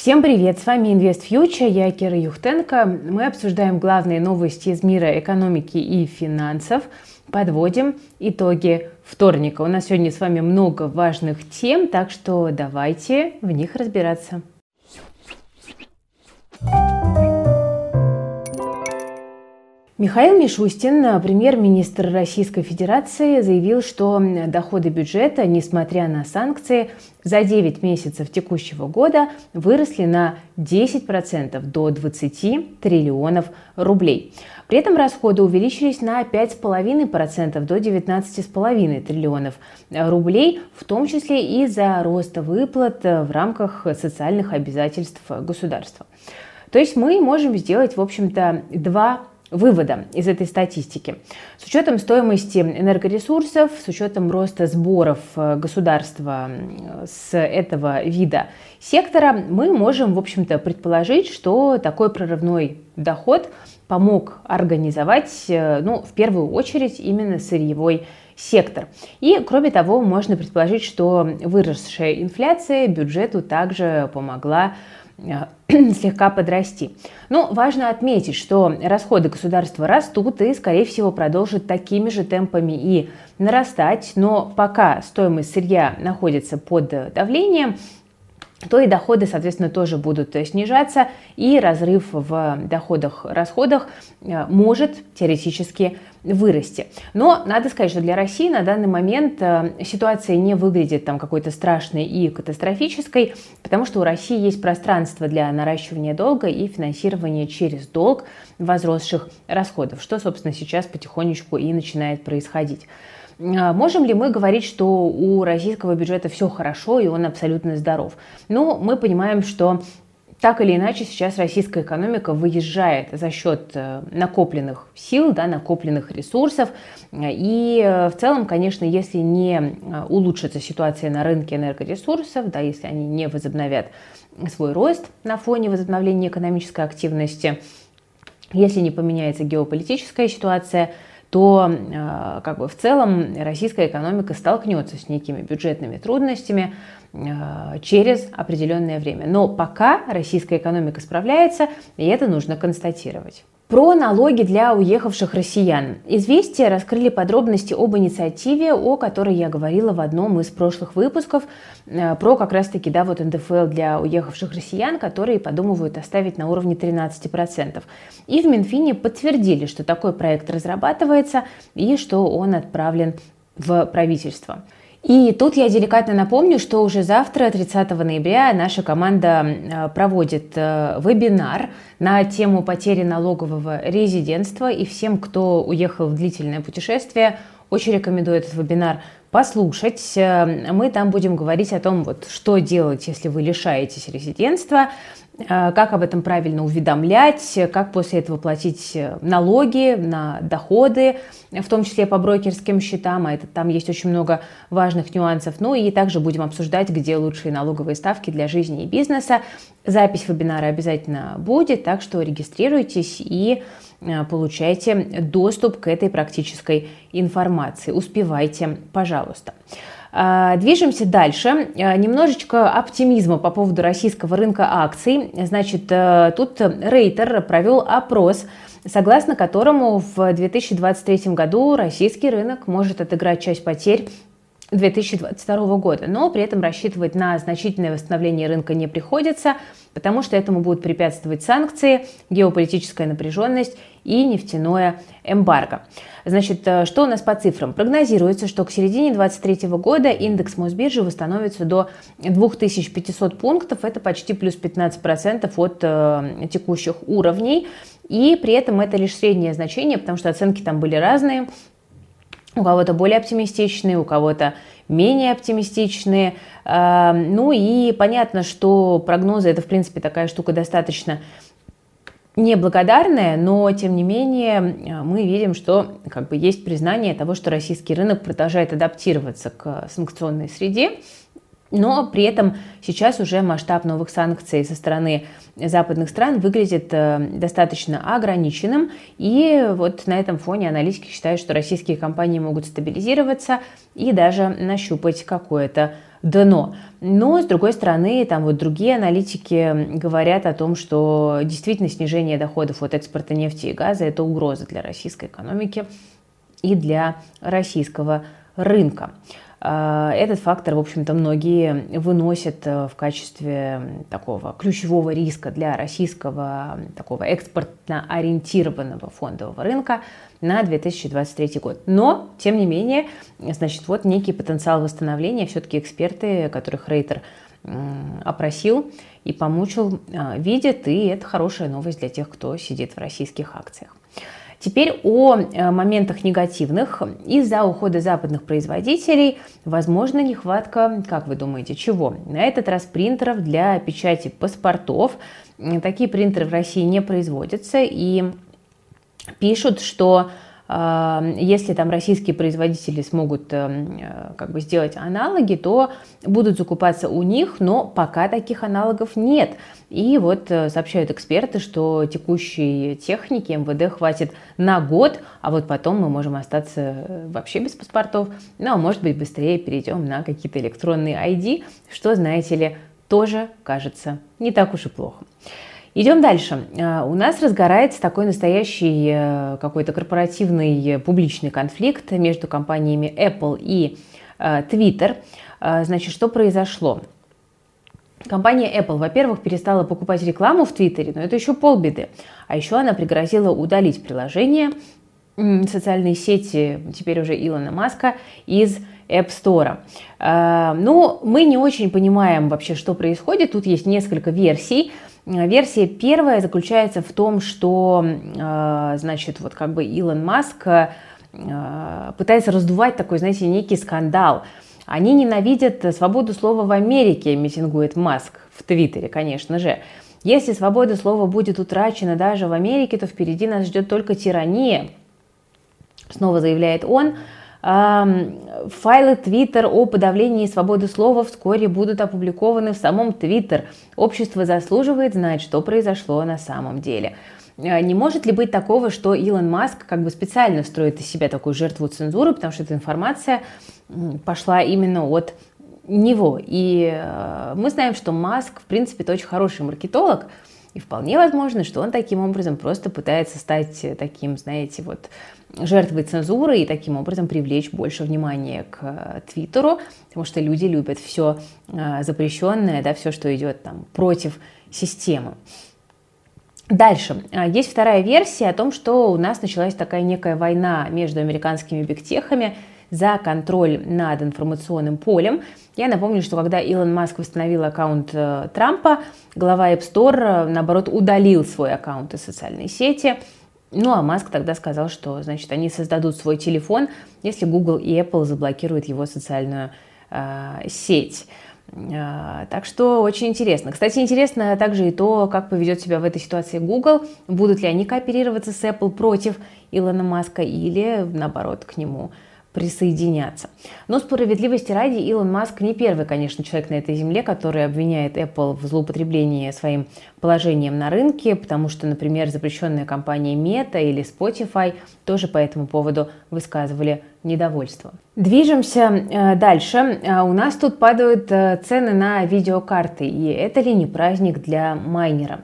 Всем привет! С вами Invest Future, я Кира Юхтенко. Мы обсуждаем главные новости из мира экономики и финансов, подводим итоги вторника. У нас сегодня с вами много важных тем, так что давайте в них разбираться. Михаил Мишустин, премьер-министр Российской Федерации, заявил, что доходы бюджета, несмотря на санкции, за 9 месяцев текущего года выросли на 10% до 20 триллионов рублей. При этом расходы увеличились на 5,5% до 19,5 триллионов рублей, в том числе из-за роста выплат в рамках социальных обязательств государства. То есть мы можем сделать, в общем-то, два вывода из этой статистики. С учетом стоимости энергоресурсов, с учетом роста сборов э, государства с этого вида сектора, мы можем, в общем-то, предположить, что такой прорывной доход помог организовать, э, ну, в первую очередь, именно сырьевой. И, кроме того, можно предположить, что выросшая инфляция бюджету также помогла Э, слегка подрасти. Но важно отметить, что расходы государства растут и, скорее всего, продолжат такими же темпами и нарастать, но пока стоимость сырья находится под давлением, то и доходы, соответственно, тоже будут снижаться, и разрыв в доходах-расходах э, может теоретически вырасти. Но надо сказать, что для России на данный момент э, ситуация не выглядит там какой-то страшной и катастрофической, потому что у России есть пространство для наращивания долга и финансирования через долг возросших расходов, что, собственно, сейчас потихонечку и начинает происходить. А, можем ли мы говорить, что у российского бюджета все хорошо и он абсолютно здоров? Ну, мы понимаем, что так или иначе, сейчас российская экономика выезжает за счет э, накопленных сил, да, накопленных ресурсов. И э, в целом, конечно, если не э, улучшится ситуация на рынке энергоресурсов, да, если они не возобновят свой рост на фоне возобновления экономической активности, если не поменяется геополитическая ситуация – то э, как бы в целом российская экономика столкнется с некими бюджетными трудностями э, через определенное время. Но пока российская экономика справляется, и это нужно констатировать. Про налоги для уехавших россиян. Известия раскрыли подробности об инициативе, о которой я говорила в одном из прошлых выпусков, э, про как раз-таки да, вот НДФЛ для уехавших россиян, которые подумывают оставить на уровне 13%. И в Минфине подтвердили, что такой проект разрабатывается и что он отправлен в правительство. И тут я деликатно напомню, что уже завтра, 30 ноября, наша команда э, проводит э, вебинар на тему потери налогового резидентства. И всем, кто уехал в длительное путешествие, очень рекомендую этот вебинар послушать. Э, мы там будем говорить о том, вот, что делать, если вы лишаетесь резидентства, как об этом правильно уведомлять, как после этого платить э, налоги на доходы, в том числе по брокерским счетам, а это, там есть очень много важных нюансов. Ну и также будем обсуждать, где лучшие налоговые ставки для жизни и бизнеса. Запись вебинара обязательно будет, так что регистрируйтесь и э, получайте доступ к этой практической информации. Успевайте, пожалуйста. А, движемся дальше. А, немножечко оптимизма по поводу российского рынка акций. Значит, э, тут Рейтер провел опрос, согласно которому в 2023 году российский рынок может отыграть часть потерь 2022 года, но при этом рассчитывать на значительное восстановление рынка не приходится, потому что этому будут препятствовать санкции, геополитическая напряженность и нефтяное эмбарго. Значит, э, что у нас по цифрам? Прогнозируется, что к середине 2023 года индекс Мосбиржи восстановится до 2500 пунктов, это почти плюс 15% от э, текущих уровней, и при этом это лишь среднее значение, потому что оценки там были разные, у кого-то более оптимистичные, у кого-то менее оптимистичные. Э, ну и понятно, что прогнозы это, в принципе, такая штука достаточно неблагодарная, но тем не менее мы видим, что как бы есть признание того, что российский рынок продолжает адаптироваться к санкционной среде. Но при этом сейчас уже масштаб новых санкций со стороны западных стран выглядит э, достаточно ограниченным. И вот на этом фоне аналитики считают, что российские компании могут стабилизироваться и даже нащупать какое-то дно. Но, с другой стороны, там вот другие аналитики говорят о том, что действительно снижение доходов от экспорта нефти и газа – это угроза для российской экономики и для российского рынка. А, этот фактор, в общем-то, многие выносят э, в качестве такого ключевого риска для российского такого экспортно ориентированного фондового рынка на 2023 год. Но, тем не менее, значит, вот некий потенциал восстановления все-таки эксперты, которых Рейтер опросил и помучил, а, видят, и это хорошая новость для тех, кто сидит в российских акциях. Теперь о э, моментах негативных. Из-за ухода западных производителей возможно нехватка, как вы думаете, чего? На этот раз принтеров для печати паспортов. Такие принтеры в России не производятся и пишут, что если там российские производители смогут эм, э, как бы сделать аналоги, то будут закупаться у них, но пока таких аналогов нет. И вот э, сообщают эксперты, что текущей техники МВД хватит на год, а вот потом мы можем остаться э, вообще без паспортов, ну а может быть быстрее перейдем на какие-то электронные ID, что, знаете ли, тоже кажется не так уж и плохо. Идем дальше. А, у нас разгорается такой настоящий э, какой-то корпоративный э, публичный конфликт между компаниями Apple и э, Twitter. Значит, что произошло? Компания Apple, во-первых, перестала покупать рекламу в Твиттере, но это еще полбеды. А еще она пригрозила удалить приложение социальные сети, теперь уже Илона Маска, из App Store. Ну, мы не очень понимаем вообще, что происходит. Тут есть несколько версий. Э, версия первая заключается в том, что, э, значит, вот как бы Илон Маск э, пытается раздувать такой, знаете, некий скандал. Они ненавидят свободу слова в Америке, митингует Маск в Твиттере, конечно же. Если свобода слова будет утрачена даже в Америке, то впереди нас ждет только тирания, снова заявляет он. Файлы Twitter о подавлении свободы слова вскоре будут опубликованы в самом Twitter. Общество заслуживает знать, что произошло на самом деле. А, не может ли быть такого, что Илон Маск как бы специально строит из себя такую жертву цензуры, потому что эта информация пошла именно от него. И а, мы знаем, что Маск, в принципе, это очень хороший маркетолог, и вполне возможно, что он таким образом просто пытается стать таким, знаете, вот жертвой цензуры и таким образом привлечь больше внимания к э, Твиттеру, потому что люди любят все э, запрещенное, да, все, что идет там против системы. Дальше. А, есть вторая версия о том, что у нас началась такая некая война между американскими бигтехами за контроль над информационным полем. Я напомню, что когда Илон Маск восстановил аккаунт э, Трампа, глава App Store, наоборот, удалил свой аккаунт из социальной сети – ну, а Маск тогда сказал, что, значит, они создадут свой телефон, если Google и Apple заблокируют его социальную э, сеть. Э, так что очень интересно. Кстати, интересно также и то, как поведет себя в этой ситуации Google. Будут ли они кооперироваться с Apple против Илона Маска или, наоборот, к нему присоединяться. Но справедливости ради, Илон Маск не первый, конечно, человек на этой земле, который обвиняет Apple в злоупотреблении своим положением на рынке, потому что, например, запрещенная компания Meta или Spotify тоже по этому поводу высказывали недовольство. Движемся э, дальше. Э, у нас тут падают э, цены на видеокарты, и это ли не праздник для майнера?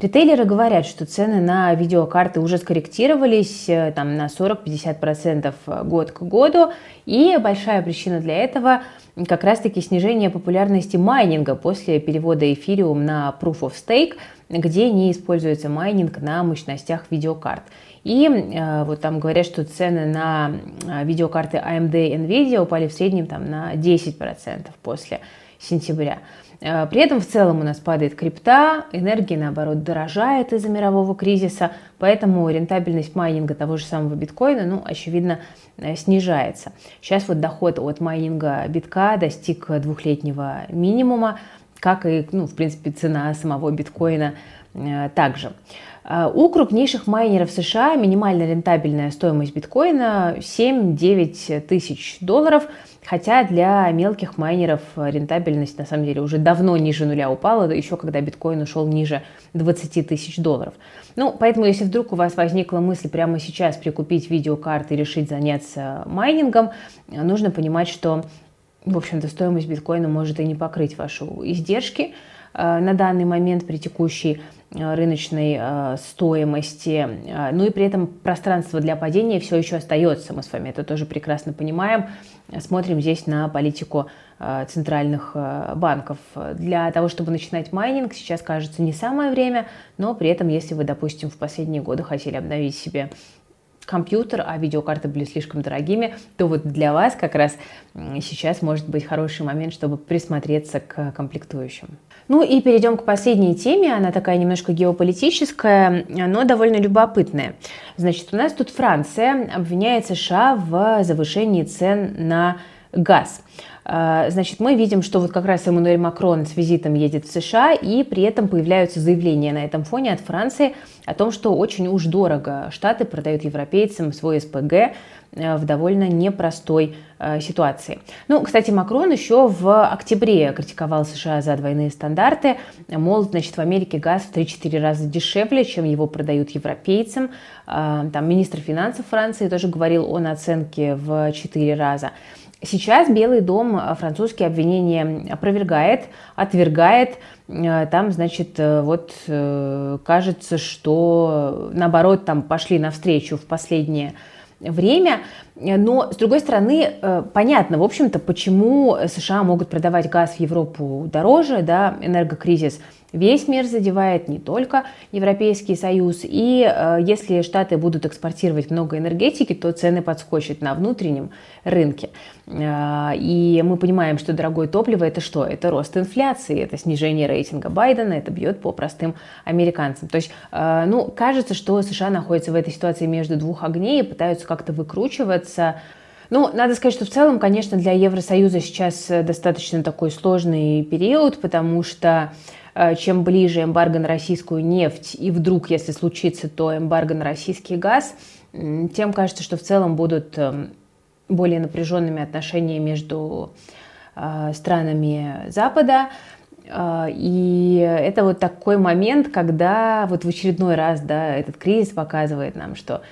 Ритейлеры говорят, что цены на видеокарты уже скорректировались э, там, на 40-50% год к году, и большая причина для этого как раз-таки снижение популярности майнинга после перевода эфириум на Proof of Stake, где не используется майнинг на мощностях видеокарт. И э, вот там говорят, что цены на э, видеокарты AMD и NVIDIA упали в среднем там, на 10% после сентября. Э, при этом в целом у нас падает крипта, энергия, наоборот, дорожает из-за мирового кризиса, поэтому рентабельность майнинга того же самого биткоина, ну, очевидно, э, снижается. Сейчас вот доход от майнинга битка достиг двухлетнего минимума, как и, ну, в принципе, цена самого биткоина э, также. У крупнейших майнеров США минимальная рентабельная стоимость биткоина 7-9 тысяч долларов – Хотя для мелких майнеров рентабельность на самом деле уже давно ниже нуля упала, еще когда биткоин ушел ниже 20 тысяч долларов. Ну, поэтому если вдруг у вас возникла мысль прямо сейчас прикупить видеокарты и решить заняться майнингом, нужно понимать, что в общем-то, стоимость биткоина может и не покрыть ваши издержки на данный момент при текущей рыночной стоимости. Ну и при этом пространство для падения все еще остается. Мы с вами это тоже прекрасно понимаем. Смотрим здесь на политику Э, центральных э, банков. Для того, чтобы начинать майнинг, сейчас кажется не самое время, но при этом, если вы, допустим, в последние годы хотели обновить себе компьютер, а видеокарты были слишком дорогими, то вот для вас как раз сейчас может быть хороший момент, чтобы присмотреться к комплектующим. Ну и перейдем к последней теме. Она такая немножко геополитическая, но довольно любопытная. Значит, у нас тут Франция обвиняет США в завышении цен на газ. А, значит, мы видим, что вот как раз Эммануэль Макрон с визитом едет в США, и при этом появляются заявления на этом фоне от Франции о том, что очень уж дорого Штаты продают европейцам свой СПГ э, в довольно непростой э, ситуации. Ну, кстати, Макрон еще в октябре критиковал США за двойные стандарты. Мол, значит, в Америке газ в 3-4 раза дешевле, чем его продают европейцам. Э, там министр финансов Франции тоже говорил о наценке в 4 раза. Сейчас Белый дом э, французские обвинения опровергает, отвергает. Э, там, значит, э, вот кажется, что наоборот там пошли навстречу в последнее время. Но, с другой стороны, понятно, в общем-то, почему США могут продавать газ в Европу дороже, да, энергокризис – весь мир задевает, не только Европейский Союз. И э, если Штаты будут экспортировать много энергетики, то цены подскочат на внутреннем рынке. Э, и мы понимаем, что дорогое топливо это что? Это рост инфляции, это снижение рейтинга Байдена, это бьет по простым американцам. То есть, э, ну, кажется, что США находятся в этой ситуации между двух огней и пытаются как-то выкручиваться. Ну, надо сказать, что в целом, конечно, для Евросоюза сейчас достаточно такой сложный период, потому что Э, чем ближе эмбарго на российскую нефть, и вдруг, если случится, то эмбарго на российский газ, тем кажется, что в целом будут эм, более напряженными отношения между э, странами Запада. Э, и это вот такой момент, когда вот в очередной раз да, этот кризис показывает нам, что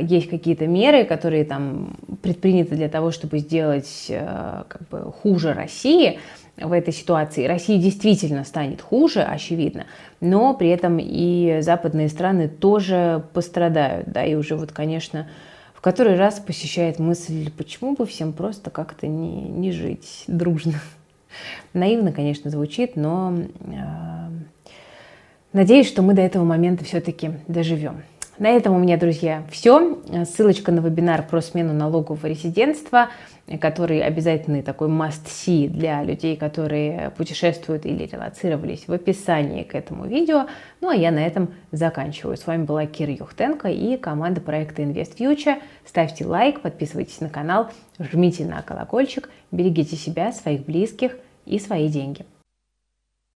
есть какие-то меры, которые там предприняты для того, чтобы сделать как бы хуже России – в этой ситуации. Россия действительно станет хуже, очевидно, но при этом и западные страны тоже пострадают. Да, и уже вот, конечно, в который раз посещает мысль, почему бы всем просто как-то не, не жить дружно. Наивно, конечно, звучит, но э, надеюсь, что мы до этого момента все-таки доживем. На этом у меня, друзья, все. Ссылочка на вебинар про смену налогового резидентства, который обязательный такой must-see для людей, которые путешествуют или релацировались в описании к этому видео. Ну а я на этом заканчиваю. С вами была Кира Юхтенко и команда проекта Invest Future. Ставьте лайк, подписывайтесь на канал, жмите на колокольчик, берегите себя, своих близких и свои деньги.